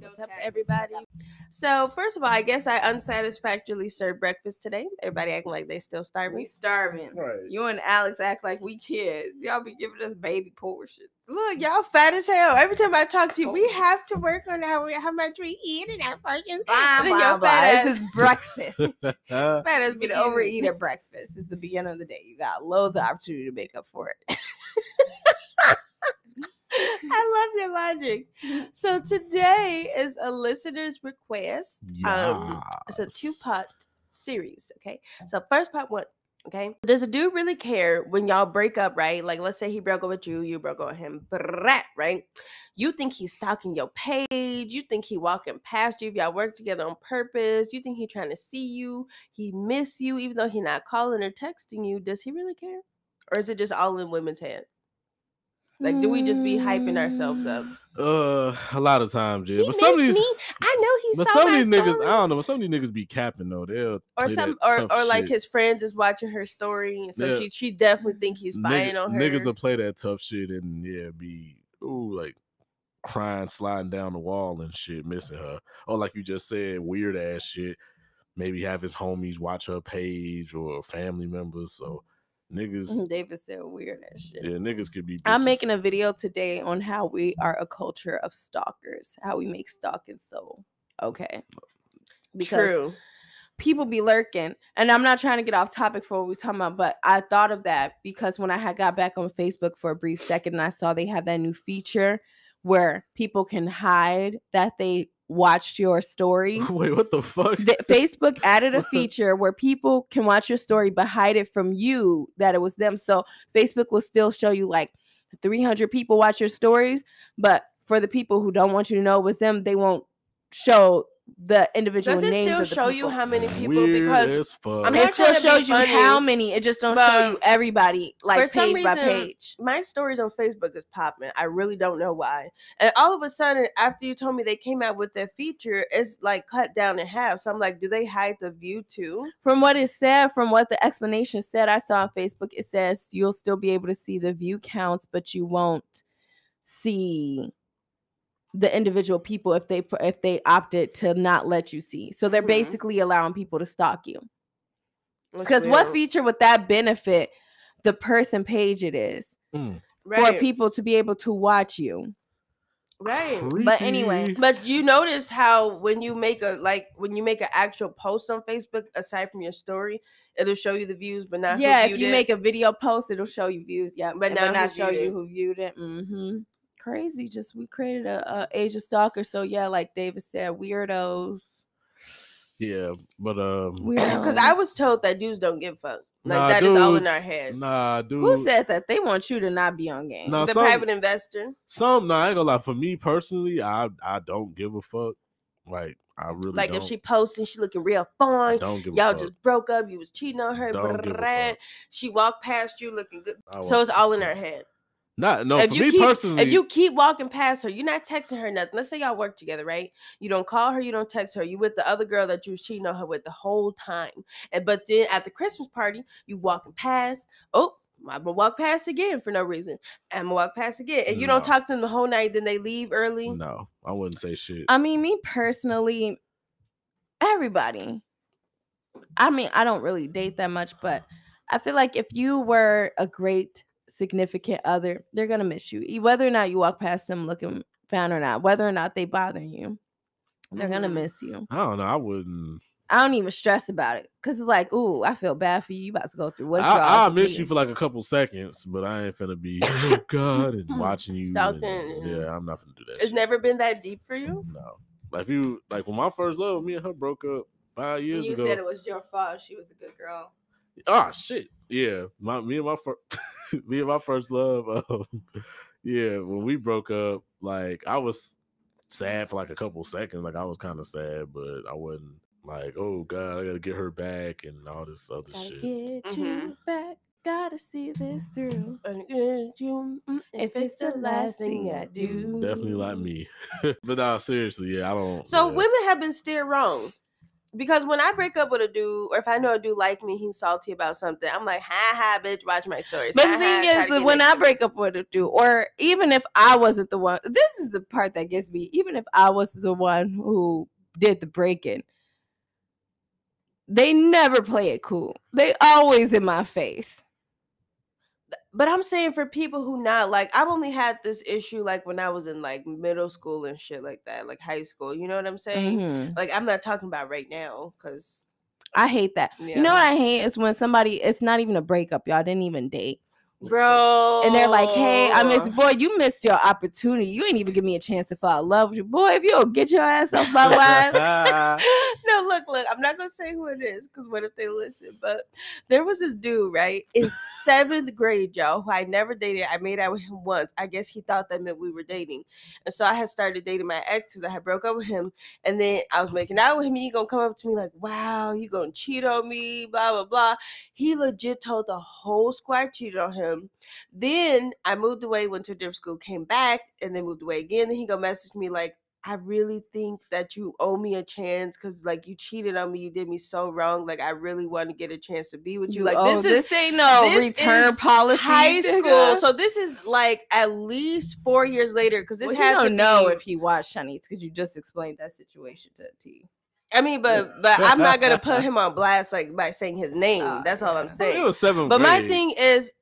What's up, everybody? So, first of all, I guess I unsatisfactorily served breakfast today. Everybody acting like they still starving. We starving. starving. Right. You and Alex act like we kids. Y'all be giving us baby portions. Look, y'all fat as hell. Every time I talk to you, we have to work on how we, how much we eat and our portions. Bye, And then bye, your bye. This is breakfast. Fat as You can be overeat at breakfast. It's the beginning of the day. You got loads of opportunity to make up for it. I love your logic. So today is a listener's request. Um, it's a two part series. Okay. So first part one. Okay. Does a dude really care when y'all break up, right? Like, let's say he broke up with you, you broke up with him, right? You think he's stalking your page. You think he walking past you if y'all work together on purpose. You think he trying to see you. He miss you, even though he not calling or texting you. Does he really care? Or is it just all in women's head? Like, do we just be hyping ourselves up? Uh, a lot of times, yeah. He but some of these, me. I know he but saw some of my these niggas, story. I don't know. But some of these niggas be capping though. They'll or some or, or like shit. his friends is watching her story and so Yeah. she she definitely think he's spying Nigga- on her Niggas will play that tough shit and yeah, be ooh like crying, sliding down the wall and shit, missing her. Or like you just said, weird ass shit. Maybe have his homies watch her page or family members. So niggas, David said weird as shit. yeah, niggas could be. I'm making a video today on how we are a culture of stalkers, how we make stalking so okay. Because true people be lurking, and I'm not trying to get off topic for what we are talking about, but I thought of that because when I had got back on Facebook for a brief second and I saw they have that new feature where people can hide that they watched your story. Wait, what the fuck? Facebook added a feature where people can watch your story but hide it from you that it was them. So Facebook will still show you like 300 people watch your stories, but for the people who don't want you to know it was them, they won't show the individual does it names. still of the show you how many people Weird because as fuck. I'm It not still trying to be shows you funny, how many. It just don't show you everybody like for some page by page. my stories on Facebook is popping. I really don't know why. And all of a sudden, after you told me they came out with that feature, it's like cut down in half. So I'm like, do they hide the view too? From what it said, from what the explanation said, I saw on Facebook, it says you'll still be able to see the view counts, but you won't see the individual people if they if they opted to not let you see. So they're Mhm. basically allowing people to stalk you. Because what feature would that benefit the person page it is Mm, for right? people to be able to watch you? right. But anyway. But you noticed how when you make a like when you make an actual post on Facebook, aside from your story, it'll show you the views, but not who yeah, if you it. make a video post, it'll show you views. Yeah, But but, not not show viewed you who viewed it. Mm-hmm. Crazy. Just we created a, a age of stalker. So yeah, like David said, weirdos. yeah, but um, because I was told that dudes don't give a fuck. Like nah, that is all in our head. Nah, dude. Who said that? They want you to not be on game. Nah, the some- private investor. Some, nah, I ain't gonna lie. For me personally, I I don't give a fuck. Like I really Like don't. if she posting, she looking real I fine. don't give a Y'all fuck. just broke up. You was cheating on her. Don't give a fuck. She walked past you looking good. So it's all in fuck. our head. Not no. if for you me keep personally, if you keep walking past her, you're not texting her nothing. Let's say y'all work together, right? You don't call her, you don't text her. You with the other girl that you was cheating on her with the whole time. And but then at the Christmas party, you walking past. Oh, I'm gonna walk past again for no reason. I'm gonna walk past again, and you don't talk to them the whole night. Then they leave early. no, I wouldn't say shit. I mean, me personally, everybody. I mean, I don't really date that much, but I feel like if you were a great significant other, they're gonna miss you. Whether or not you walk past them looking fine or not, whether or not they bother you, they're gonna Mhm. miss you. I don't know. I wouldn't. I don't even stress about it because it's like, ooh, I feel bad for you. You about to go through I, withdrawals. I'll miss you for like a couple seconds, but I ain't finna be oh god and watching you. and- yeah, I'm not finna do that. It's shit. never been that deep for you. No, like if you like when my first love, me and her broke up five years You ago. You said it was your fault. She was a good girl. Oh shit. Yeah. My me and my first me and my first love. Um, yeah, when we broke up, like I was sad for like a couple seconds. Like I was kind of sad, but I wasn't like, oh god, I gotta get her back and all this other Gotta shit. get you Mhm. back. Gotta see this through. And if you- mm, If it's the last thing I do. Definitely not me. but nah, seriously, yeah, I don't So yeah. women have been steered wrong. Because when I break up with a dude, or if I know a dude like me, he's salty about something. I'm like, ha ha, bitch, watch my stories. But Ha, the thing ha, is that when I break up with a dude, or even if I wasn't the one, this is the part that gets me. Even if I was the one who did the breaking, they never play it cool. They always in my face. But I'm saying for people who not like, I've only had this issue like when I was in like middle school and shit like that, like high school. You know what I'm saying? Mhm. Like I'm not talking about right now because I hate that. yeah. You know what I hate is when somebody. It's not even a breakup. Y'all didn't even date. bro. and they're like, "Hey, I miss boy, you missed your opportunity. You ain't even give me a chance to fall in love with you, boy. If you don't get your ass off my line." No, look, look. I'm not gonna say who it is because what if they listen? But there was this dude, right, in seventh grade, y'all, who I never dated. I made out with him once. I guess he thought that meant we were dating, and so I had started dating my ex because I had broke up with him, and then I was making out with him. He gonna come up to me like, "Wow, you gonna cheat on me?" Blah blah blah. He legit told the whole squad cheated on him. Then I moved away, went to a different school, came back, and then moved away again. Then he go message me like, I really think that you owe me a chance because like you cheated on me, you did me so wrong. Like I really want to get a chance to be with you. Like oh, this is this ain't no this return is policy. high school, nigga. so this is like at least four years later because this Well, had you to don't know be- if he watched Shanice because you just explained that situation to T. I mean, but but I'm not gonna put him on blast like by saying his name. Oh, That's all I'm saying. It was seven. But my thing is,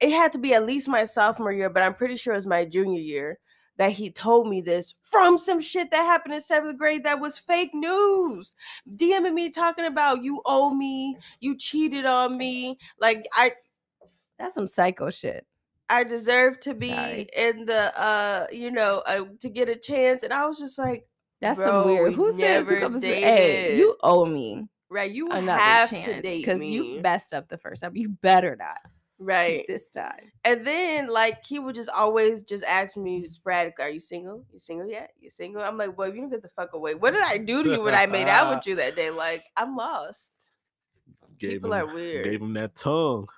it had to be at least my sophomore year, but I'm pretty sure it's my junior year that he told me this from some shit that happened in seventh grade that was fake news. DMing me talking about you owe me, you cheated on me. Like I That's some psycho shit. I deserve to be Sorry. in the uh, you know, uh, to get a chance. And I was just like, That's Bro, some weird. Who says who comes to hey, you owe me right, you another have to chance date because you messed up the first time. You better not. Right. this time. And then like he would just always just ask me sporadically, "Are you single? You single yet? You single?" I'm like, "Boy, you don't get the fuck away. What did I do to you when I made out with you that day? Like, I'm lost. gave people him, are weird. Gave him that tongue.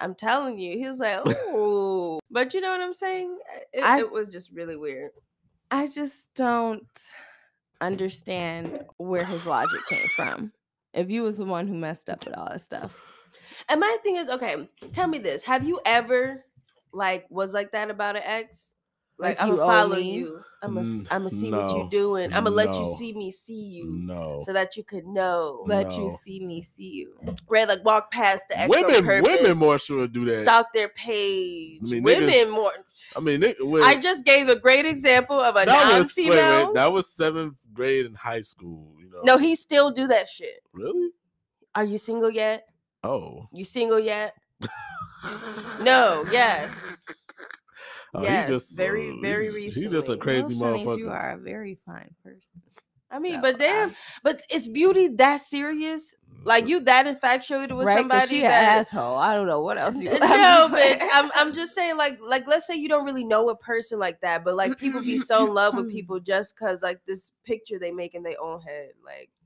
I'm telling you." He was like, "Oh," but you know what I'm saying? It, I- it was just really weird. I just don't understand where his logic came from. If you was the one who messed up with all this stuff. And my thing is, okay, tell me this: Have you ever like was like that about an ex? Like, Like, I'm you gonna owe follow me? you. I'm gonna Mm, I'm gonna see what no, you doing. I'm gonna let you no, see me see you. No. So that you could know, Let you No. see me see you. right? Like walk past the ex on Women, purpose, women more sure do that. stalk their page. I mean, women niggas- more. I mean, they, wait, I just gave a great example of a that was non-female. wait, wait, that was seventh grade in high school. You know? no, he still do that shit. really. Are you single yet? Oh, You single yet? no. Yes. Oh, Yes, just very, uh, very he- He just a crazy well, Shanice, motherfucker. you are a very fine person. I mean, So, but damn, uh, but is beauty that serious? Like you that infatuated with right? 'Cause somebody she an that asshole. I don't know what else you. N- no, but I'm I'm just saying like like let's say you don't really know a person like that, but like people be so in love with people just cause like this picture they make in their own head. Like it's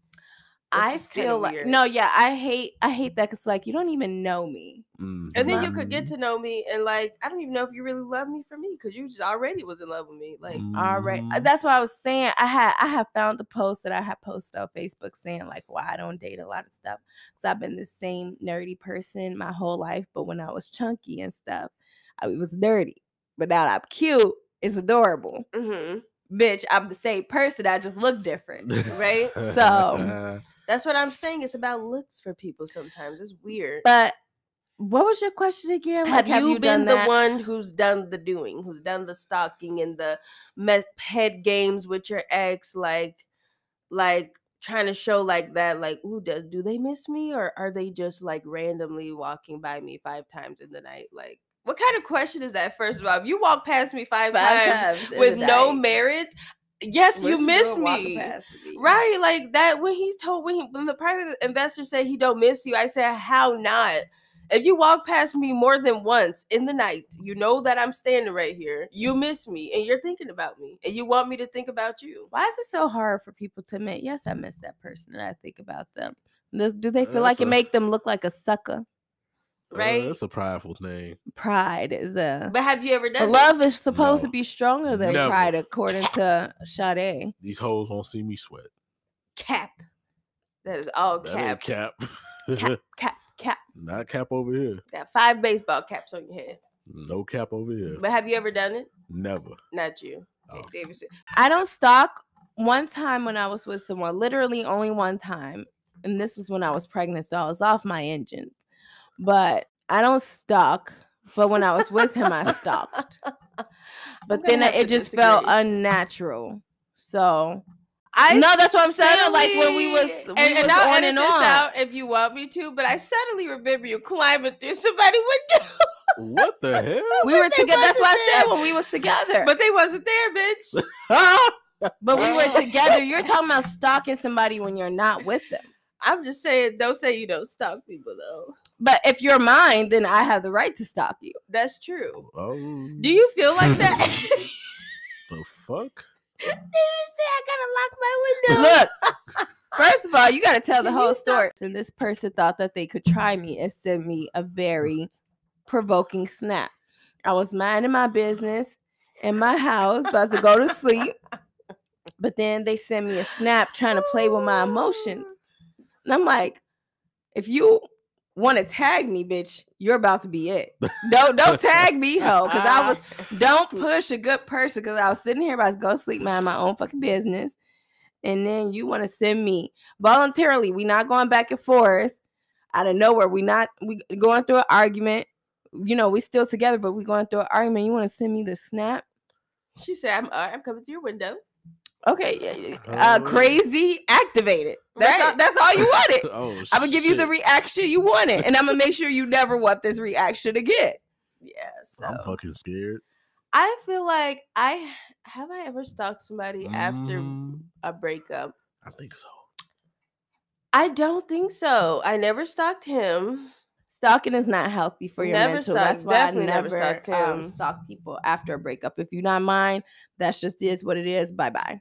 I just feel like weird. no, yeah, I hate I hate that because like you don't even know me. Mhm. and then you could get to know me and like I don't even know if you really love me for me because you just already was in love with me. Like All right, that's what I was saying. I had I have found the post that I had posted on Facebook saying like why I don't date a lot of stuff because I've been the same nerdy person my whole life, but when I was chunky and stuff, I was nerdy. But now that I'm cute, it's adorable. mhm. Bitch, I'm the same person. I just look different. right? So- that's what I'm saying. It's about looks for people sometimes. It's weird. But what was your question again? Like, have, you, been the that? one who's done the doing, who's done the stalking and the me- head games with your ex, like, like trying to show like that, like, ooh, does do they miss me or are they just like randomly walking by me five times in the night? Like, what kind of question is that? First of all, if you walk past me five, Five times, times with no night. merit, yes, What you miss me. Right, like that when he's told when, he, when the private investor said he don't miss you, I said how not. If you walk past me more than once in the night, you know that I'm standing right here. You miss me, and you're thinking about me, and you want me to think about you. Why is it so hard for people to admit, yes, I miss that person and I think about them? Does, do they feel like that's it make them look like a sucker? Uh, right? that's a prideful thing. Pride is a. But have you ever done? it? love is supposed to be stronger than Never. pride, according to Sade. These hoes won't see me sweat. cap. That is all That ain't cap. cap. Cap, cap, cap. Not cap over here. Got five baseball caps on your head. No cap over here. But have you ever done it? Never. Not you. Okay, Oh. David I don't stalk. One time when I was with someone, literally only one time, and this was when I was pregnant, so I was off my engines. But I don't stalk. But when I was with him, I stalked. But then it to just felt unnatural. So I No, that's what I'm saying, like, when we was- subtly- we and, was and I'll on edit and this on. out if you want me to, but I suddenly remember you climbing through somebody window, What the hell? we were But they together. That's what I said when we was together. but they wasn't there, bitch. But we were together. You're talking about stalking somebody when you're not with them. I'm just saying, don't say you don't stalk people though. But if you're mine, then I have the right to stalk you. That's true. Oh, Do you feel like that? the fuck? David said I gotta lock my window. Look, first of all, you got to tell the Can whole story. And this person thought that they could try me and send me a very provoking snap. I was minding my business in my house, about to go to sleep. But then they send me a snap trying to play with my emotions. And I'm like, if you want to tag me, bitch, you're about to be it. Don't don't tag me, ho, because I was don't push a good person because I was sitting here about to go sleep, mind my own fucking business. And then you want to send me voluntarily. We not going back and forth out of nowhere. We not we going through an argument. You know, we still together, but we going through an argument. You want to send me the snap? She said, "I'm uh, I'm coming through your window." Okay, yeah, yeah, uh, Oh. crazy, activated. That's all, Right. that's all you wanted. oh, I'm gonna give you the reaction you wanted, and I'm gonna make sure you never want this reaction again. Yeah. So I'm fucking scared. I feel like I have I ever stalked somebody after Mm, a breakup. I think so. I don't think so. I never stalked him. Stalking is not healthy for your Never mental. stalk- That's why I never never, stalked um, stalk people after a breakup. If you're not mine, that's just is what it is. Bye bye.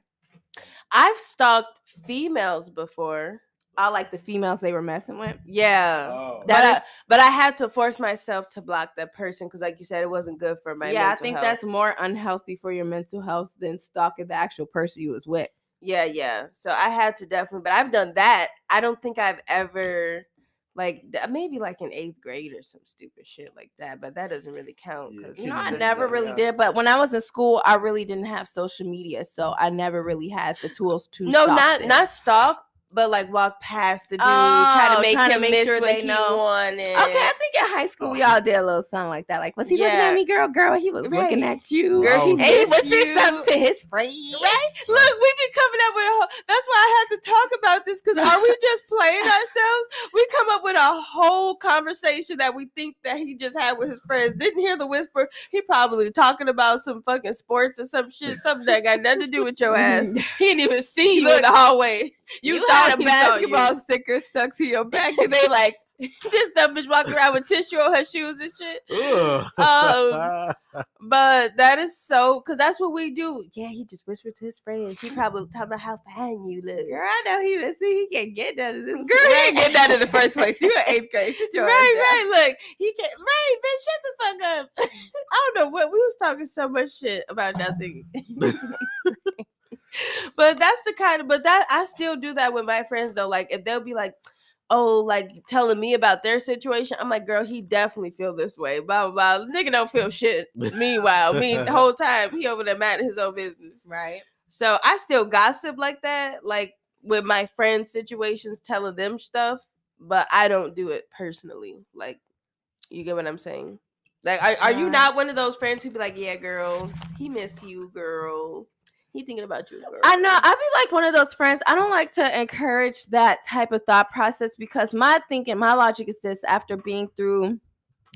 I've stalked females before. I like the females they were messing with. Yeah. Oh. But, That I, but I had to force myself to block that person because, like you said, it wasn't good for my. yeah, I think health. that's more unhealthy for your mental health than stalking the actual person you was with. Yeah, yeah. So I had to definitely, but I've done that. I don't think I've ever, like, maybe like in eighth grade or some stupid shit like that. But that doesn't really count Yeah, because You know, I never so really did, but when I was in school, I really didn't have social media, so I never really had the tools to. no, not not stalk, but like walk past the dude, try Oh, to make trying to him make miss sure what they he know. wanted. Okay, I think in high school we all did a little something like that. Like, was he looking at me, girl? Girl, he was looking at you. Girl, oh, he Oh, and he whispered you. something to his friend. Right? Look, we've been coming up with a whole. That's why I had to talk about this because are we just playing ourselves? We come up with a whole conversation that we think that he just had with his friends. Didn't hear the whisper. He probably talking about some fucking sports or some shit, something that got nothing to do with your ass. He didn't even see you in the hallway. You, You, had thought a he saw you. basketball sticker stuck to your back, and they like, this dumb bitch walking around with tissue on her shoes and shit. Um, But that is so because that's what we do. Yeah, he just whispered to his friends. He probably talking about how fine you look. girl, I know he was. He can't get none of this. Girl, Right. he ain't get that in the first place. You in eighth grade. Sit your right, ass right. Look, he can't right, bitch. Shut the fuck up. I don't know what we was talking so much shit about nothing. but that's the kind of but that I still do that with my friends though. Like if they'll be like, oh, like telling me about their situation, I'm like, girl, he definitely feel this way. Blah blah blah. Nigga don't feel shit. Meanwhile, me the whole time he over there mad at his own business. Right. So I still gossip like that, like with my friends' situations, telling them stuff, but I don't do it personally. Like, you get what I'm saying? Like, are, are you not one of those friends who be like, yeah, girl, he miss you, girl. He thinking about you, girl. I know. I be like one of those friends. I don't like to encourage that type of thought process because my thinking, my logic is this after being through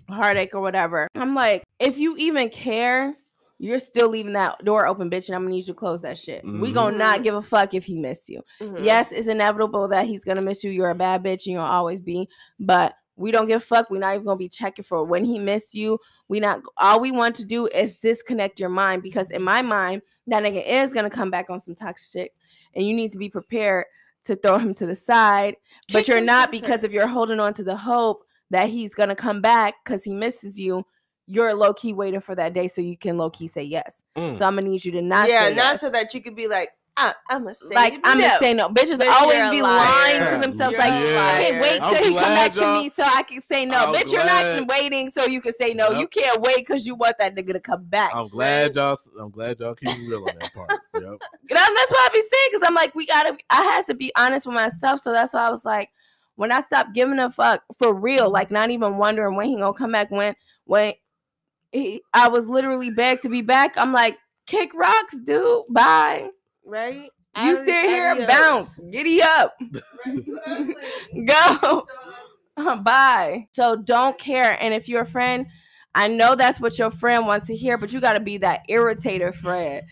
heartache or whatever. I'm like, if you even care, you're still leaving that door open, bitch, and I'm gonna need you to close that shit. We gonna not Mhm. give a fuck if he miss you. Mhm. Yes, it's inevitable that he's gonna miss you. You're a bad bitch and you'll always be, but we don't give a fuck. We're not even gonna be checking for when he missed you. We not all we want to do is disconnect your mind because in my mind, that nigga is gonna come back on some toxic shit, and you need to be prepared to throw him to the side. But you're not because if you're holding on to the hope that he's gonna come back because he misses you. You're low key waiting for that day so you can low key say yes. Mm. So I'm gonna need you to not yeah, not yes. so that you could be like, I, I'm gonna say like I'm no. gonna say no. Bitches Bitch, always be lying to themselves. You're like, a I can't wait I'm till he come back to y'all- me so I can say no. I'm Bitch, you're glad- not waiting so you can say no. Yep. You can't wait because you want that nigga to come back. I'm glad y'all. I'm glad y'all keep real on that part. Yep. You know, that's why I be saying because I'm like, we gotta. I had to be honest with myself, so that's why I was like, when I stopped giving a fuck for real, like not even wondering when he gonna come back, when when he, I was literally begged to be back. I'm like, kick rocks, dude. Bye. Right? You Adi- still here? adios. Bounce. Giddy up. Go. Bye. So don't care. And if you're a friend, I know that's what your friend wants to hear, but you got to be that irritator friend.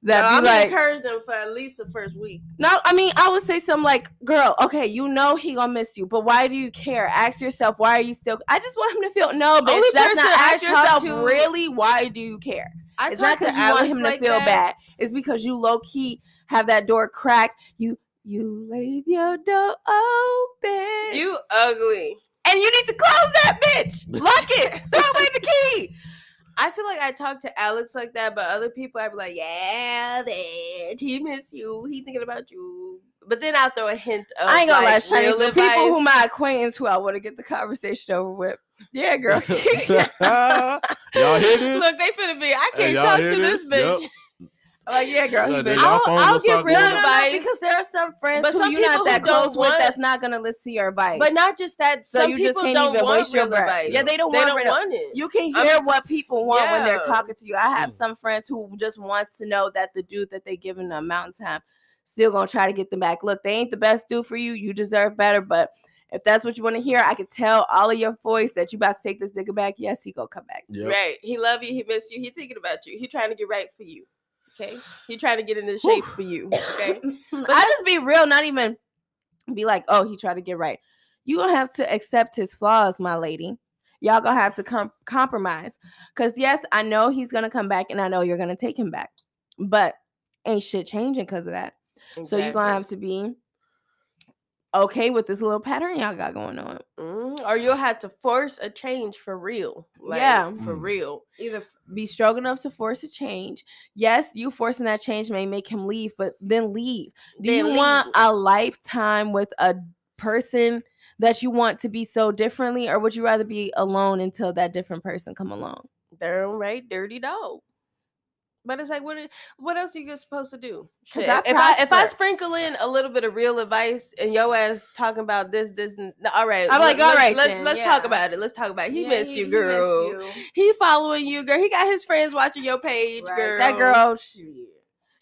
No, That I'm be like, encourage them for at least the first week. no, I mean, I would say something like, girl, okay, you know he gonna miss you, but why do you care? Ask yourself, why are you still? I just want him to feel, no, bitch, Only that's not, ask yourself, to- really, why do you care? I it's not to because you want him like to feel that. bad. It's because you low key have that door cracked. You you leave your door open. You ugly. and you need to close that bitch. Lock it. Throw away the key. I feel like I talk to Alex like that, but other people I'd be like, yeah, bitch, he miss you. He thinking about you. But then I'll throw a hint of I ain't gonna like, lie, Shiny. The people who my acquaintance who I want to get the conversation over with. Yeah, girl. y'all hear this? Look, they finna be. I can't y'all talk to this, this? bitch. Yep. I'm like, yeah, girl. He been- I'll- phones I'll give real going No, off. no, no, advice. because there are some friends But who some you're not that who don't close with want- that's not gonna listen to your advice. But not just that. So some you just people can't don't even want waste your breath. advice. Yeah, they don't They want don't want it. you can I'm- hear what people want when they're talking to you. I have Mm. some friends who just wants to know that the dude that they giving them a mountain time still gonna try to get them back. Look, they ain't the best dude for you. You deserve better. But if that's what you want to hear, I could tell all of your voice that you about to take this nigga back. Yes, he gonna come back. Yep. Right. He love you. He miss you. He thinking about you. He trying to get right for you. Okay. He trying to get into shape for you. Okay. I just be real, not even be like, oh, he tried to get right. You gonna have to accept his flaws, my lady. Y'all gonna have to com- compromise. Cause yes, I know he's gonna come back, and I know you're gonna take him back, but ain't shit changing because of that. So you're gonna have to be okay with this little pattern y'all got going on. Mhm. or you'll have to force a change for real. Like, Yeah. for Mm. real. Either be strong enough to force a change. Yes, you forcing that change may make him leave, but then leave. Do Then you want a lifetime with a person that you want to be so differently, or would you rather be alone until that different person come along? Darn right, dirty dog. But it's like, what? What else are you supposed to do? I if I if I sprinkle in a little bit of real advice and yo ass talking about this, this, and all right, I'm like, all right let's then, let's talk about it. Let's talk about it. He Yeah, missed you, he girl. you. He following you, girl. He got his friends watching your page, Right, girl. That girl, shit.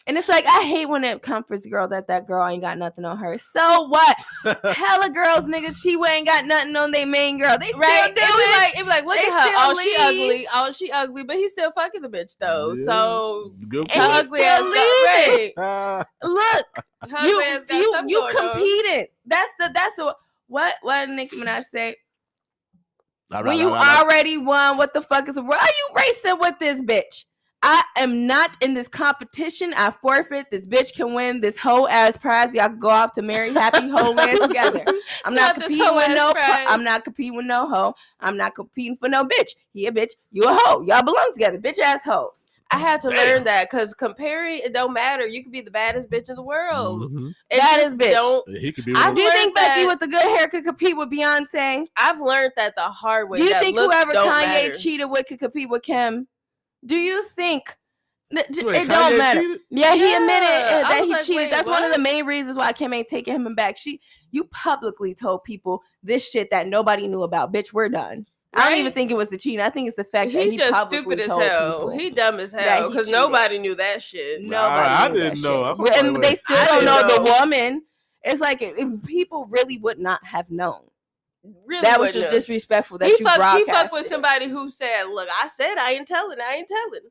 And it's like I hate when it comforts a girl that that girl ain't got nothing on her. So what? Hella girls, niggas, she ain't got nothing on they main girl. They Right? still do It be like, it be like, look They at her. still Oh, she ugly. Oh, she ugly, but he's still fucking the bitch though. Yeah. So Good And point. ugly ass still got, leaving. right. Look, Her you got you you competed. That's the that's what what what did Nicki Minaj say? All right, when all you right, all right. already won, what the fuck is why are you racing with this bitch? I am not in this competition. I forfeit. This bitch can win this whole ass prize. Y'all go off to marry happy whole land together. I'm not Not competing with no. pu- prize. I'm not competing with no hoe. I'm not competing for no bitch. He a bitch. You a hoe. Y'all belong together. Bitch ass hoes. I had to Damn. learn that because comparing it don't matter. You can be the baddest bitch in the world. Mhm. It Baddest bitch. Don't. He could be. I've Do you learned think Becky that- with the good hair could compete with Beyonce? I've learned that the hard way. Do you that think whoever Kanye matter. cheated with could compete with Kim? Do you think? N- d- Wait, it don't matter. cheated? Yeah, he admitted uh, I that he like, cheated. wait, That's one of the main reasons why Kim ain't taking him back. She, you publicly told people this shit that nobody knew about. Bitch, we're done. I don't even think it was the cheating. I think it's the fact that He, he just publicly stupid as told hell. He dumb as hell because nobody knew that shit. Nobody I- I didn't know. I and they still I don't know didn't the woman. It's like if if people really would not have known. Really that was just have. disrespectful that he you fucked, he fucked with somebody who said, "Look, I said I ain't telling. I ain't telling."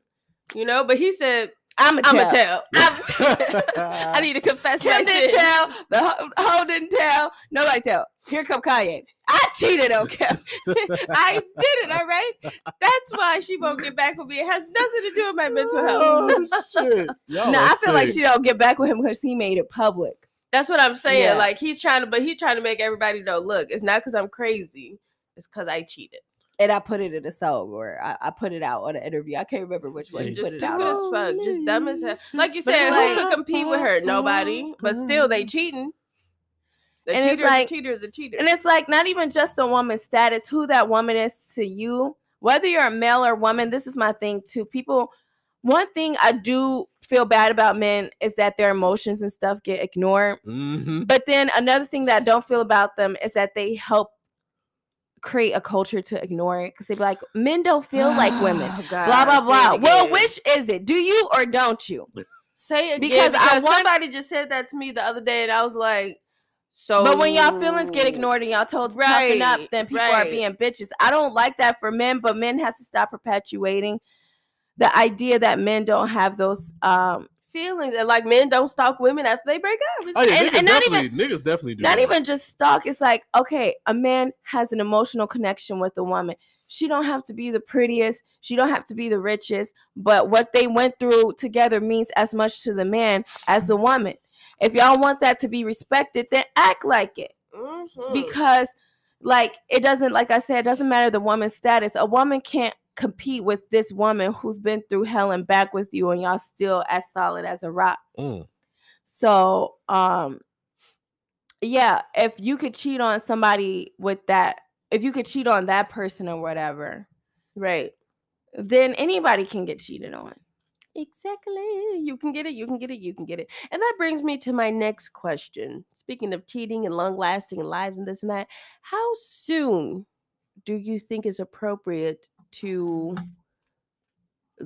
You know, but he said, I'm "I'm a gonna tell. tell. I need to confess my didn't sin." tell. The ho- didn't tell. Nobody tell. Here come Kanye. I cheated on Kim. I did it. All right. That's why she won't get back with me. It has nothing to do with my mental health. Oh shit! Y'all no, I feel like she don't get back with him because he made it public. That's what I'm saying. Yeah. Like he's trying to, but he's trying to make everybody know. Look, it's not because I'm crazy. It's because I cheated. and I put it in a song or I, I put it out on an interview. I can't remember which one See, just put it out. stupid as fuck, just dumb as hell. Like you But said, it's who like- could compete with her? Nobody. But still, they mm-hmm. cheating. The And it's like- cheater is a cheater. And it's like not even just a woman's status, who that woman is to you, whether you're a male or woman. This is my thing too. People, one thing I do feel bad about men is that their emotions and stuff get ignored. Mm-hmm. But then another thing that I don't feel about them is that they help create a culture to ignore it because they be like, men don't feel like women. Oh, God, Blah blah blah. Well, which is it? Do you or don't you? say it because because, I want- somebody just said that to me the other day, and I was like, so. But when y'all feelings get ignored and y'all told to toughen up, then people are being bitches. I don't like that for men, but men has to stop perpetuating the idea that men don't have those um feelings, and like men don't stalk women after they break up. Oh yeah, And- niggas and not definitely, niggas definitely do. not that. even just stalk. It's like, okay, a man has an emotional connection with a woman. She don't have to be the prettiest, she don't have to be the richest, but what they went through together means as much to the man as the woman. If y'all want that to be respected, then act like it. Mhm. because like it doesn't like i said it doesn't matter the woman's status a woman can't compete with this woman who's been through hell and back with you and y'all still as solid as a rock Mm. so um yeah if you could cheat on somebody with that if you could cheat on that person or whatever right. then anybody can get cheated on Exactly. You can get it. You can get it. You can get it. And that brings me to my next question. Speaking of cheating and long lasting lives and this and that, how soon do you think is appropriate to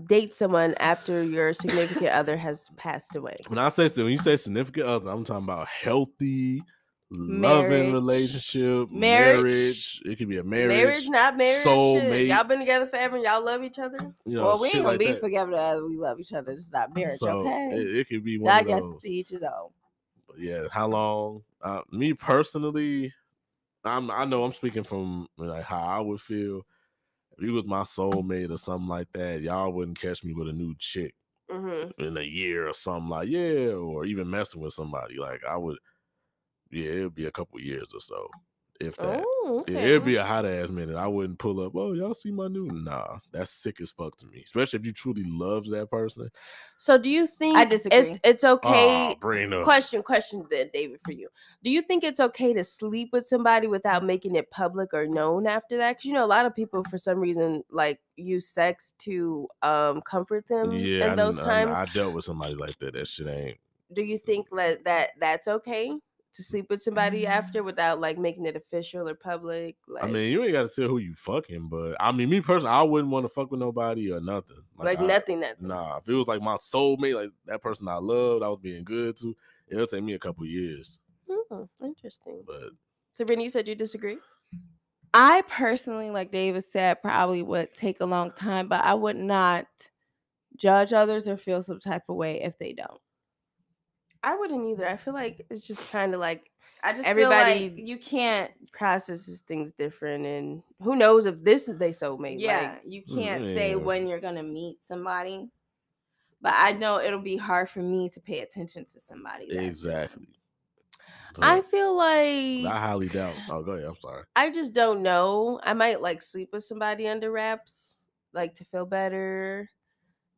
date someone after your significant other has passed away? When I say when you say significant other, I'm talking about healthy, Marriage. loving relationship, Marriage. marriage. It could be a marriage, Marriage, not marriage. shit. soulmate. Y'all been together forever and y'all love each other? You know, well we ain't gonna like be that. together uh, we love each other it's not marriage So okay it, it could be one i guess those. to each his own But yeah, how long? Uh, me personally, I'm I know I'm speaking from like how I would feel if you was my soulmate or something like that. Y'all wouldn't catch me with a new chick Mm-hmm. in a year or something like yeah, or even messing with somebody. Like I would, yeah, it'd be a couple years or so, if that. Oh, Yeah, it'd be a hot ass minute. I wouldn't pull up. Oh, y'all see my new? Nah, that's sick as fuck to me. Especially if you truly love that person. So do you think I disagree. it's it's okay? Oh, bring up. question question then david for you do you think it's okay to sleep with somebody without making it public or known after that because you know a lot of people for some reason like use sex to um comfort them Yeah, in those I, times I dealt with somebody like that. That shit ain't. do you think that that that's okay to sleep with somebody after without like making it official or public like I mean, you ain't got to tell who you fucking, but I mean, me personally, I wouldn't want to fuck with nobody or nothing. like I- nothing nothing Nah, if it was like my soulmate, like that person I loved, I was being good to, it'll take me a couple years. Hmm, interesting But sabrina you said you disagree I personally, like David said, probably would take a long time, but I would not judge others or feel some type of way if they don't. I wouldn't either i feel like it's just kind of like I just Everybody- feel like you can't. processes things different and who knows if this is their soulmate Yeah, like you Mm, can't say when you're gonna meet somebody. But I know it'll be hard for me to pay attention to somebody. exactly. So, I feel like I highly doubt. Oh, go ahead. I'm sorry. I just don't know. I might like sleep with somebody under wraps, like to feel better,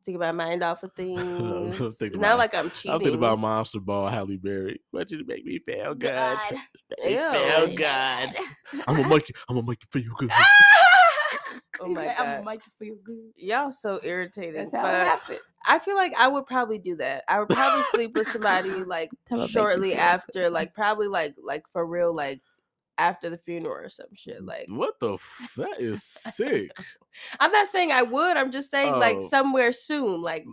to get my mind off of things. thinking about- not like I'm cheating. I'm thinking about Monster Ball, Halle Berry. Want you to make me feel good. God. Make me Ew. feel good. I'm gonna make you. I'm gonna make you feel good. Oh my like, I'm God. gonna make you feel good. Y'all so irritating. That's how it happened. I feel like I would probably do that. I would probably sleep with somebody like Tell me make you shortly after, like probably like like for real, like after the funeral or some shit. Like What the? F- that is sick. I'm not saying I would. I'm just saying like Oh. somewhere soon. Like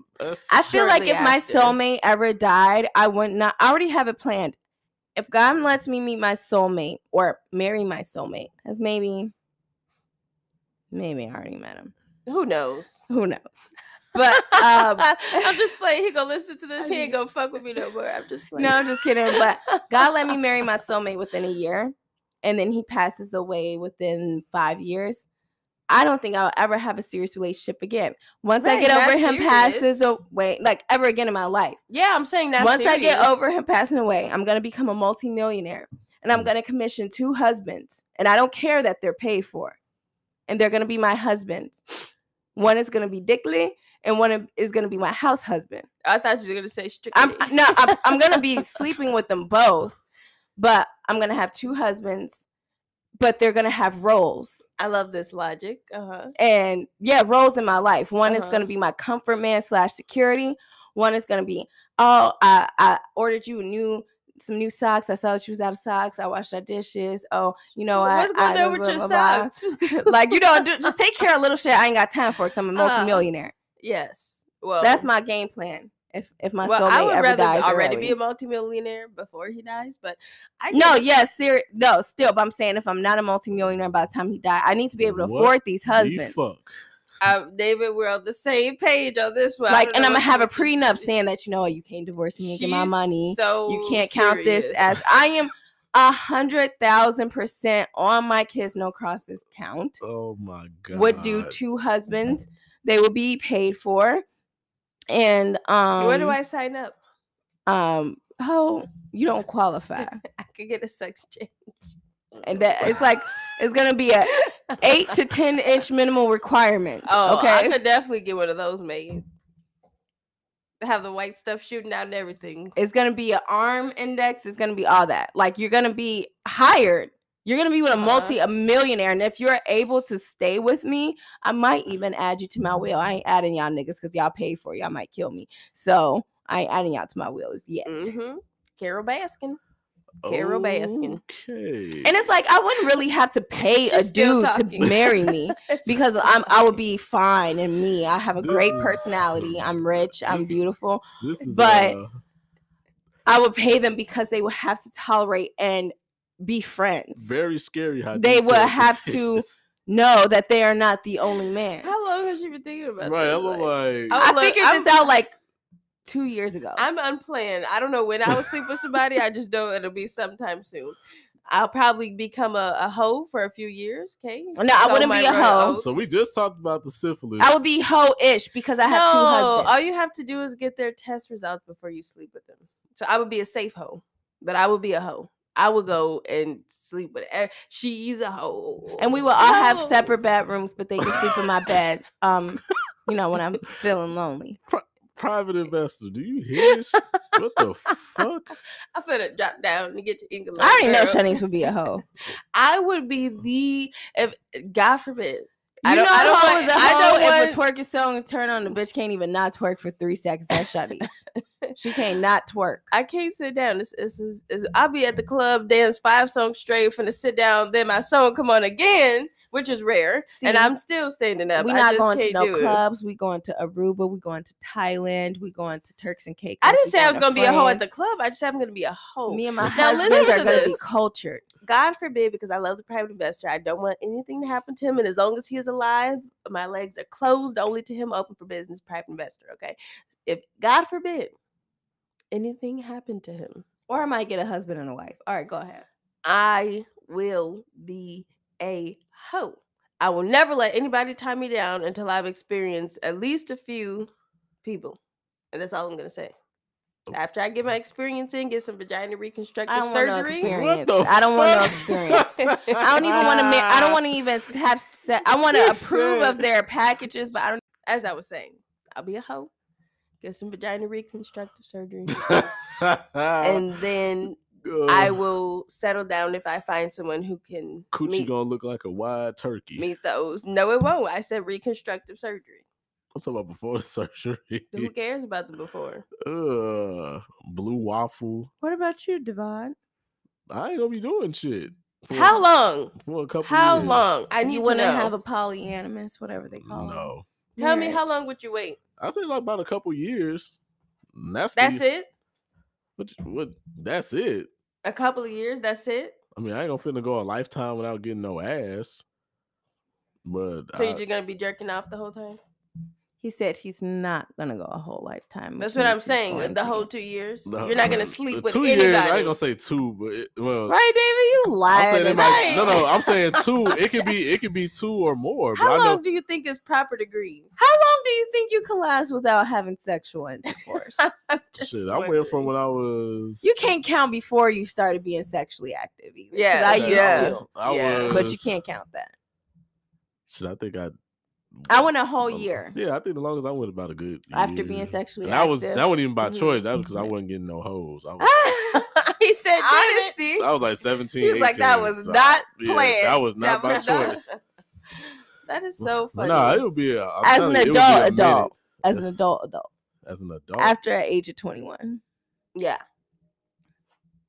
I feel like shortly if my soulmate ever died, I would not. I already have it planned. If God lets me meet my soulmate or marry my soulmate, because maybe, maybe I already met him. who knows? Who knows? But um, I'm just playing. He gonna listen to this. I He ain't mean- gonna fuck with me no more. I'm just playing. no, I'm just kidding. But God let me marry my soulmate within a year, and then he passes away within five years. I don't think I'll ever have a serious relationship again. Once I get over him serious. passes away, like ever again in my life. yeah, I'm saying that. Once I get over him passing away, I'm gonna become a multimillionaire, and I'm Mm. gonna commission two husbands, and I don't care that they're paid for. and they're gonna be my husbands. One is gonna be Dickley, and one is gonna be my house husband. I thought you were gonna say strictly. I'm no, I'm, I'm gonna be sleeping with them both, but I'm gonna have two husbands, but they're gonna have roles. I love this logic. Uh huh. and yeah, roles in my life. One is Uh-huh. gonna be my comfort man slash security. One is gonna be, oh, I, I ordered you a new some new socks. I saw that you was out of socks. I washed our dishes. Oh, you know, I What's going I, on with blah, your blah, blah. socks? like you know, do, just take care of little shit. I ain't got time for. Cause I'm a Uh, multimillionaire. yes. Well, That's my game plan. If if my well, I soulmate would ever rather dies already early. be a multimillionaire before he dies, but I no, get- yes, serious. No, still, but I'm saying if I'm not a multimillionaire by the time he dies I need to be able to What afford these The husbands. fuck. uh, David, we're on the same page on this one. Like, and I'm gonna have a you- prenup saying that you know what, you can't divorce me and get my money. So you can't count this as I am a hundred thousand percent on my kids no crosses count. Oh my god. Would do two husbands. They will be paid for. And um Where do I sign up? um oh you don't qualify. I could get a sex change. and that it's like it's gonna be a eight to ten inch minimal requirement. Oh, okay. I could definitely get one of those made. Have the white stuff shooting out and everything. It's gonna be an arm index, it's gonna be all that. Like you're gonna be hired. You're gonna be with a Uh-huh. multi a millionaire. And if you're able to stay with me, I might even add you to my will. I ain't adding y'all niggas because y'all pay for it. Y'all might kill me. So I ain't adding y'all to my wills yet. Mm-hmm. Carole Baskin. Carole Baskin. Okay. And it's like I wouldn't really have to pay a She's still dude to marry me because I'm I would be fine and me. I have a great This is- personality. I'm rich. I'm this- beautiful. this is but- uh, I would pay them because they would have to tolerate and be friends. very scary how They will have this to know that they are not the only man. How long has she been thinking about Right, this? I'm like, I look, figured I'm- this out like two years ago. I'm unplanned. I don't know when I will sleep with somebody. I just know it'll be sometime soon. I'll probably become a, a hoe for a few years. Okay. No, I wouldn't be a hoe. oats. so we just talked about the syphilis. I would be hoe-ish because I have two No, husbands. All you have to do is get their test results before you sleep with them. So I would be a safe hoe, but I would be a hoe. I would go and sleep with her. She's a hoe. and we will all have separate bedrooms, but they can sleep in my bed. Um, you know, when I'm feeling lonely. private investor. Do you hear this? what the fuck? I'm finna drop down and get your English. I already know girl. Shanice would be a hoe. I would be the if God forbid. I You know don't- I don't how want- is a I hoe don't if a twerk is song turn on the bitch can't even not twerk for three seconds. That's Shanice. she can't not twerk. I can't sit down. This, this is, is I'll be at the club, dance five songs straight, finna sit down. Then my song come on again, which is rare, and I'm still standing up. We're not just going to no clubs. We going to Aruba. We going to Thailand. We going to Turks and Caicos. I didn't we say I was going gonna be a hoe at the club. I just said I'm gonna be a hoe. Me and my Now husbands are going to be cultured. God forbid, because I love the private investor. I don't want anything to happen to him, and as long as he is alive, my legs are closed only to him, open for business. Private investor. Okay, if God forbid anything happened to him, Or I might get a husband and a wife. All right, go ahead. I will be a hoe. I will never let anybody tie me down until I've experienced at least a few people. And that's all I'm gonna say. Oh, After I get my experience in, get some vagina reconstructive I don't want no surgery. experience. the I don't want no fuck? experience. I don't even want to. Ma- I don't want to even have. Se- I want to approve of their packages, but I don't. As I was saying, I'll be a hoe. Get some vagina reconstructive surgery. and then I Uh, will settle down if I find someone who can Coochie meet, gonna look like a wide turkey. meet those. No, it won't. I said reconstructive surgery. I'm talking about before the surgery. Who cares about the before? uh, blue waffle. What about you, Devon? I ain't gonna be doing shit. for- How long? For a couple. How years. long? I need you to want to know. have a polyamorous, whatever they call it. No, Tell me how long would you wait? I think like about a couple years. And that's That's the, it. What, what? That's it. A couple of years. That's it. I mean, I ain't gonna finna go a lifetime without getting no ass. But So I, you're just gonna be jerking off the whole time. He said he's not gonna go a whole lifetime. That's what I'm saying. going The whole two years. the- You're not gonna the sleep uh, with two anybody. years. I ain't gonna say two, but it, well, Right, David? You I'm lied. saying it to might- no, no. I'm saying two. It could be. It could be two or more. How I know long do you think is proper to grieve? How long do you think you can last without having sexual intercourse? I'm just shit. I went from when I was. you can't count before you started being sexually active either. 'cause Yeah, I used yeah. to, I Yeah. was, but you can't count that. Shit, I think I. I went a whole um, year Yeah, I think the longest I went about a good after being sexually And that was that wasn't even by Mhm. choice. That was because I wasn't getting no hoes. I was, he said, Honesty. I was like 17. He was like, "That was so, not yeah, planned. That was not That by was not- choice. That is so But funny. Nah, it would be a, I'm As an you, it would adult, minute. adult. As an adult, adult. As an adult, After the age of 21. yeah.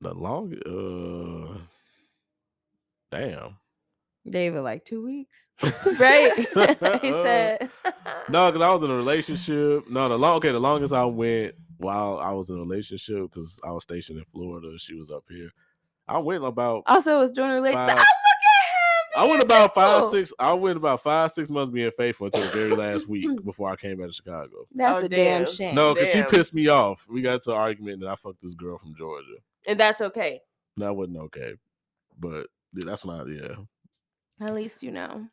the long, uh, damn. David, like two weeks. Right. he Uh, said, No, because I was in a relationship. No, the long okay, the longest I went while I was in a relationship because I was stationed in Florida. She was up here. I went about Also, it was doing relate. five. Oh, look at him. I went about five, six. I went about five, six months being faithful until the very last week before I came back to Chicago. That's Oh, a damn damn. shame. No, because she pissed me off. We got to an argument and I fucked this girl from Georgia. and that's okay. That wasn't okay, but yeah, that's not. Yeah, At least you know.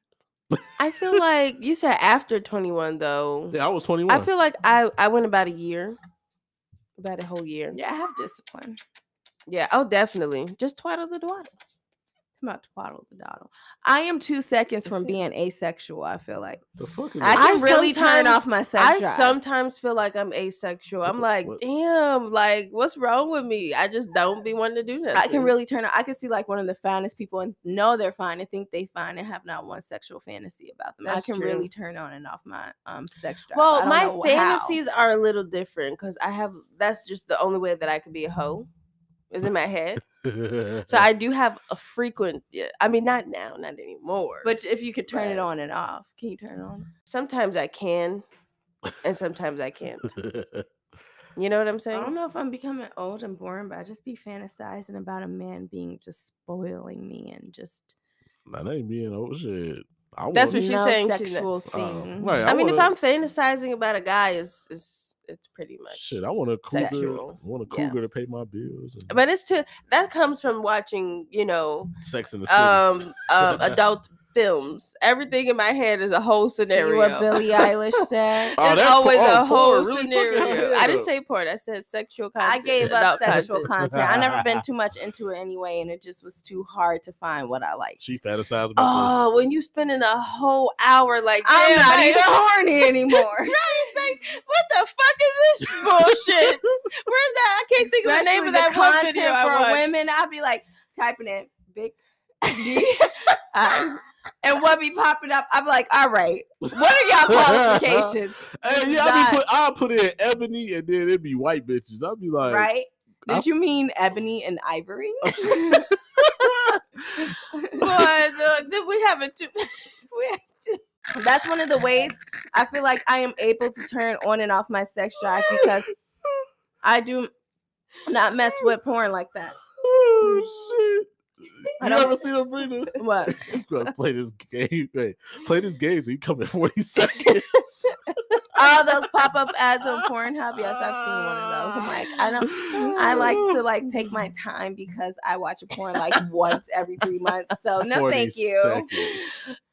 I feel like you said after 21 though. yeah. I was twenty one. I feel like I I went about a year. About a whole year. Yeah, I have discipline. Yeah. Oh, definitely. Just twaddle the dwaddle. I'm about to twaddle the doddle. I am two seconds from being asexual. I feel like the fuck is I that? I can really turn off my sex I drive. sometimes feel like I'm asexual. I'm the- like, what? damn, like what's wrong with me? I just don't be wanting to do that. I can really turn. I can see like one of the finest people and know they're fine and think they fine and have not one sexual fantasy about them. That's I can true. really turn on and off my um sex drive. Well, my know how. fantasies are a little different because I have that's just the only way that I could be a hoe is in my head. So I do have a frequent. yeah, I mean, not now, not anymore. But if you could turn it on and off, can you turn it on? sometimes I can, and sometimes I can't. You know what I'm saying? I don't know if I'm becoming old and boring, but I just be fantasizing about a man being just spoiling me and just that ain't being old shit. I That's what she's no saying. She's not- sexual Oh, thing. right, I, mean, if I'm fantasizing about a guy, is is it's pretty much. Shit, I want a cougar. Sexual. I want a Yeah. cougar to pay my bills. And But it's too that comes from watching, you know, Sex in the City. um, um, adult films. Everything in my head is a whole See scenario. what Billie Eilish said. Oh, It's that's por- always oh, a porn, whole really scenario. I didn't say porn. I said sexual content. I gave up sexual content. content. I never been too much into it anyway, and it just was too hard to find what I liked. she fantasized about Oh, when you spending a whole hour like I'm not even horny anymore. Right, it's like, what the fuck is this bullshit? Where's that? I can't think of the name of that the one content video I for watched. women. I'd be like typing in big D eyes, and what be popping up? I'm like, all right, what are y'all qualifications? Hey, yeah, I That- be put, I'll put in ebony and then it'd be white bitches. I'll be like, right? I Did you mean ebony and ivory? Boy, the, the, we haven't. Too, we have to, That's one of the ways I feel like I am able to turn on and off my sex drive because I do not mess with porn like that. Oh shit. I You ever seen Sabrina? What? I'm play this game. Play this game so you come in 40 seconds. Oh, All those pop up ads on Pornhub. Yes, I've seen one of those. I'm like, I don't. I like to like take my time because I watch a porn like once every three months. So no, thank you.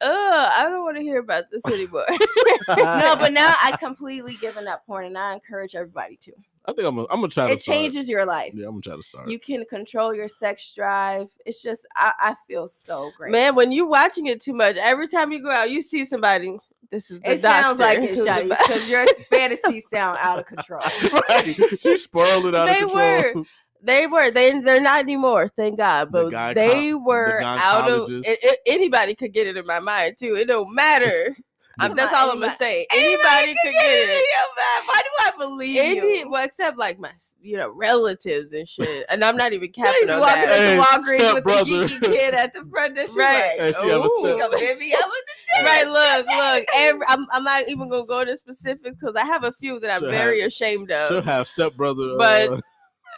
Ugh, I don't want to hear about this anymore. No, but now I completely given up porn, and I encourage everybody to. I think I'm gonna, I'm gonna try to It start. changes your life. Yeah, I'm gonna try to start. You can control your sex drive. It's just I, I feel so great. Man, when you're watching it too much, every time you go out, you see somebody. This is the it sounds like doctor it, who's Shotty, because your fantasies sound out of control. right. She spoiled it out They of control. were. They were. They they're not anymore. Thank God. But guy they co- the were out of. It, it- anybody could get it in my mind too. It don't matter. Um, that's all I'm gonna say. Anybody, could get in it. your mind. Why do I believe Any, you? well, except like my, you know, relatives and shit. And I'm not even She capping be on walking that. Hey, into Walgreens with the geeky kid at the front. That she Right. like, she Ooh. step- come hit me up the Right, look, look. Every, I'm, I'm not even gonna go into specifics because I have a few that I'm She'll very ashamed She'll of. have stepbrother. But-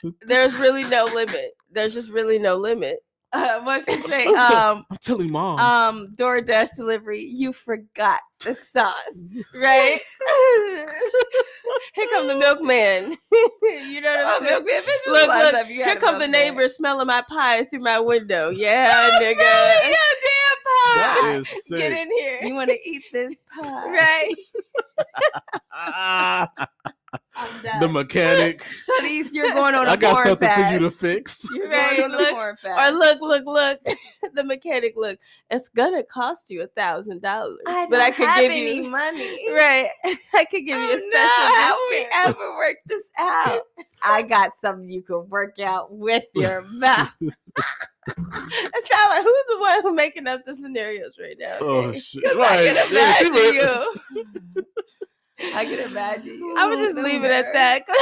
uh, There's really no limit. There's just really no limit. Uh, what she say? I'm so- Um, I'm telling mom. um, DoorDash delivery. You forgot the sauce. Right? Here come the milkman. you know what I'm Oh, saying? milkman, bitch, Look, when's the last look, Here come the neighbor smelling my pie through my window. Yeah, nigga. Yeah, damn that pie. is sick. Get in here. You want to eat this pie? right? I'm done. the mechanic. Shanice, you're going on a I got porn something fast. for you to fix. You're Right, going on look, a porn or look, look, look. the mechanic, look. It's gonna cost you a thousand dollars, I but I don't could have give any you money. right. I could give you oh, a Oh, special no, How we ever work this out? I got something you can work out with your mouth. It sound like who's the one who's making up the scenarios right now? Oh shit! Right. I can imagine wrote- you. I can imagine you. I would just leave it at that.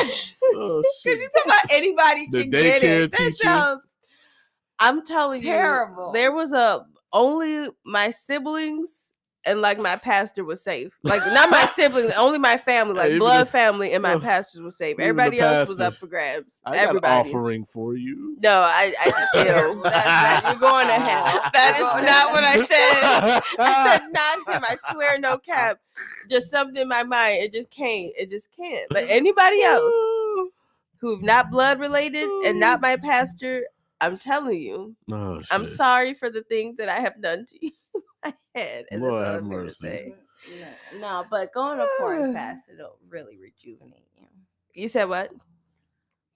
Oh, Because shit. you talk about anybody The can get daycare it. That teacher. sounds I'm telling Terrible. you, there was a only my siblings and like my pastor was safe. Like not my siblings, only my family, like Even blood the- family and my oh, pastors was safe. Everybody else was up for grabs. I Everybody. offering for you. No, I, I feel terrible. That- you're going to hell. that is You're going to not what I said. I said not him. I swear, no cap. Just something in my mind. It just can't. It just can't. But anybody else who've not blood related and not my pastor, I'm telling you, Oh, I'm sorry for the things that I have done to you. In my head. And Lord that's have I'm gonna mercy. say. No, no, but going to porn fast, it'll really rejuvenate you. You said what?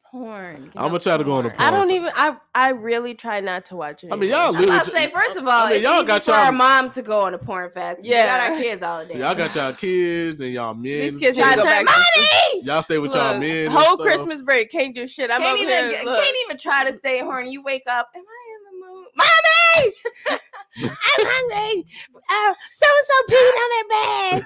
Porn. I'ma on try to go on a porn. I don't Porn. even. I I really try not to watch it. I mean, y'all I'm about to say, first of all, I mean, it's y'all easy got for y'all- our moms to go on a porn fast. Yeah, we got our kids all day. Y'all got y'all kids and y'all men. These kids need Try to to turn back. money. Y'all stay with y'all Look, men. Whole stuff. Christmas break can't do shit. I'm can't over even here, can't even try to stay horny. You wake up. Am I in the mood? Mommy, I'm hungry. Uh, so and so peed on their bed.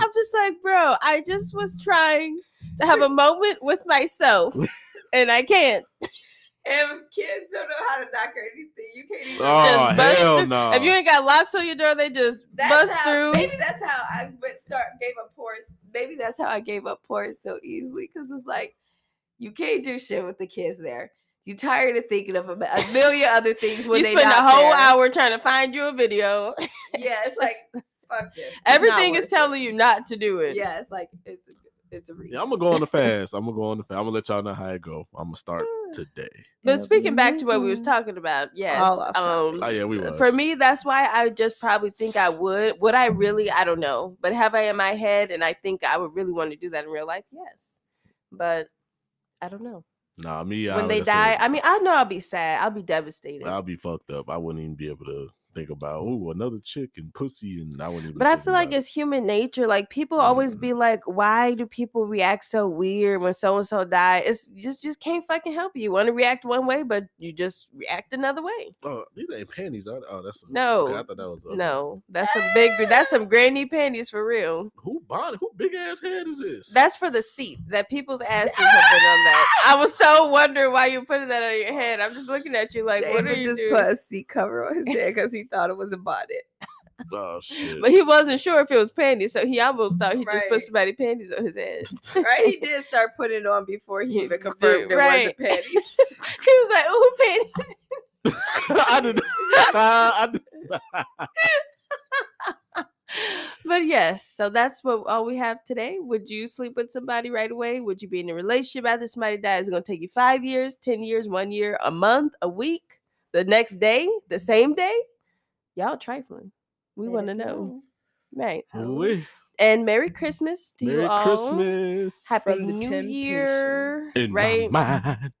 I'm just like, bro, I just was trying to have a moment with myself, and I can't. if kids don't know how to knock or anything, you can't even. Oh Just bust hell through. no! If you ain't got locks on your door, they just That's bust how, through. Maybe that's how I would start gave up porn. Maybe that's how I gave up porn so easily because it's like you can't do shit with the kids there. You tired of thinking of a, a million other things when you they spend a whole there. hour trying to find you a video. Yeah, it's like fuck this. It's everything is telling it. you not to do it. Yeah, it's like it's a it's a reason. yeah, I'm gonna go on the fast. I'm gonna go on the fast. I'm gonna let y'all know how it go. I'm gonna start today. But It'll speaking back to what we was talking about, yes. All off topic. Um, Oh yeah, we was. for me, that's why I just probably think I would. Would I really? I don't know. But have I in my head, and I think I would really want to do that in real life? Yes. But I don't know. Nah, me. I, when they like I die, I mean, I know I'll be sad. I'll be devastated. I'll be fucked up. I wouldn't even be able to think about oh another chick and pussy, and I wouldn't. But I feel like it. it's human nature. Like people always Mhm. be like, "Why do people react so weird when so and so die?" It's just just can't fucking help you. You Want to react one way, but you just react another way. Oh, these ain't panties. are? Oh, that's No. Okay, I thought that was a, No, that's a big. That's some granny panties for real. Who body? Who big ass head is this? That's for the seat. That people's asses have been on that. I was so wondering why you putting that on your head. I'm just looking at you like, what are David you just doing? put a seat cover on his head because he thought it was a bonnet. oh shit. But he wasn't sure if it was panties, so he almost thought he just put somebody panties on his ass. Right? He did start putting it on before he even confirmed there Right. wasn't panties. he was like, "Ooh, panties." I did. I did. But yes, so that's what all we have today. Would you sleep with somebody right away? Would you be in a relationship after somebody dies? It's gonna take you five years, ten years, one year, a month, a week, the next day, the same day? Y'all trifling. We want to know. Right. Ooh-wee. And Merry Christmas to Merry you all. Merry Christmas. Happy From the New Year. In right. my mind.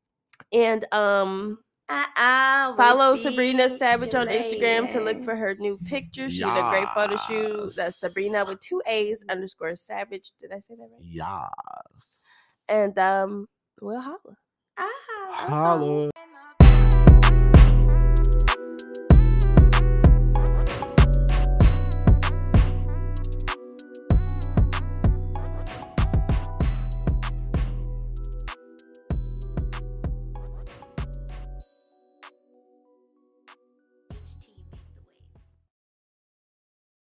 And um I follow Sabrina Savage on Instagram to look for her new picture. She did a great photo shoot. That's Sabrina with two A's underscore Savage. Did I say that right? Yes. And um, we'll holla. Ah, Holla.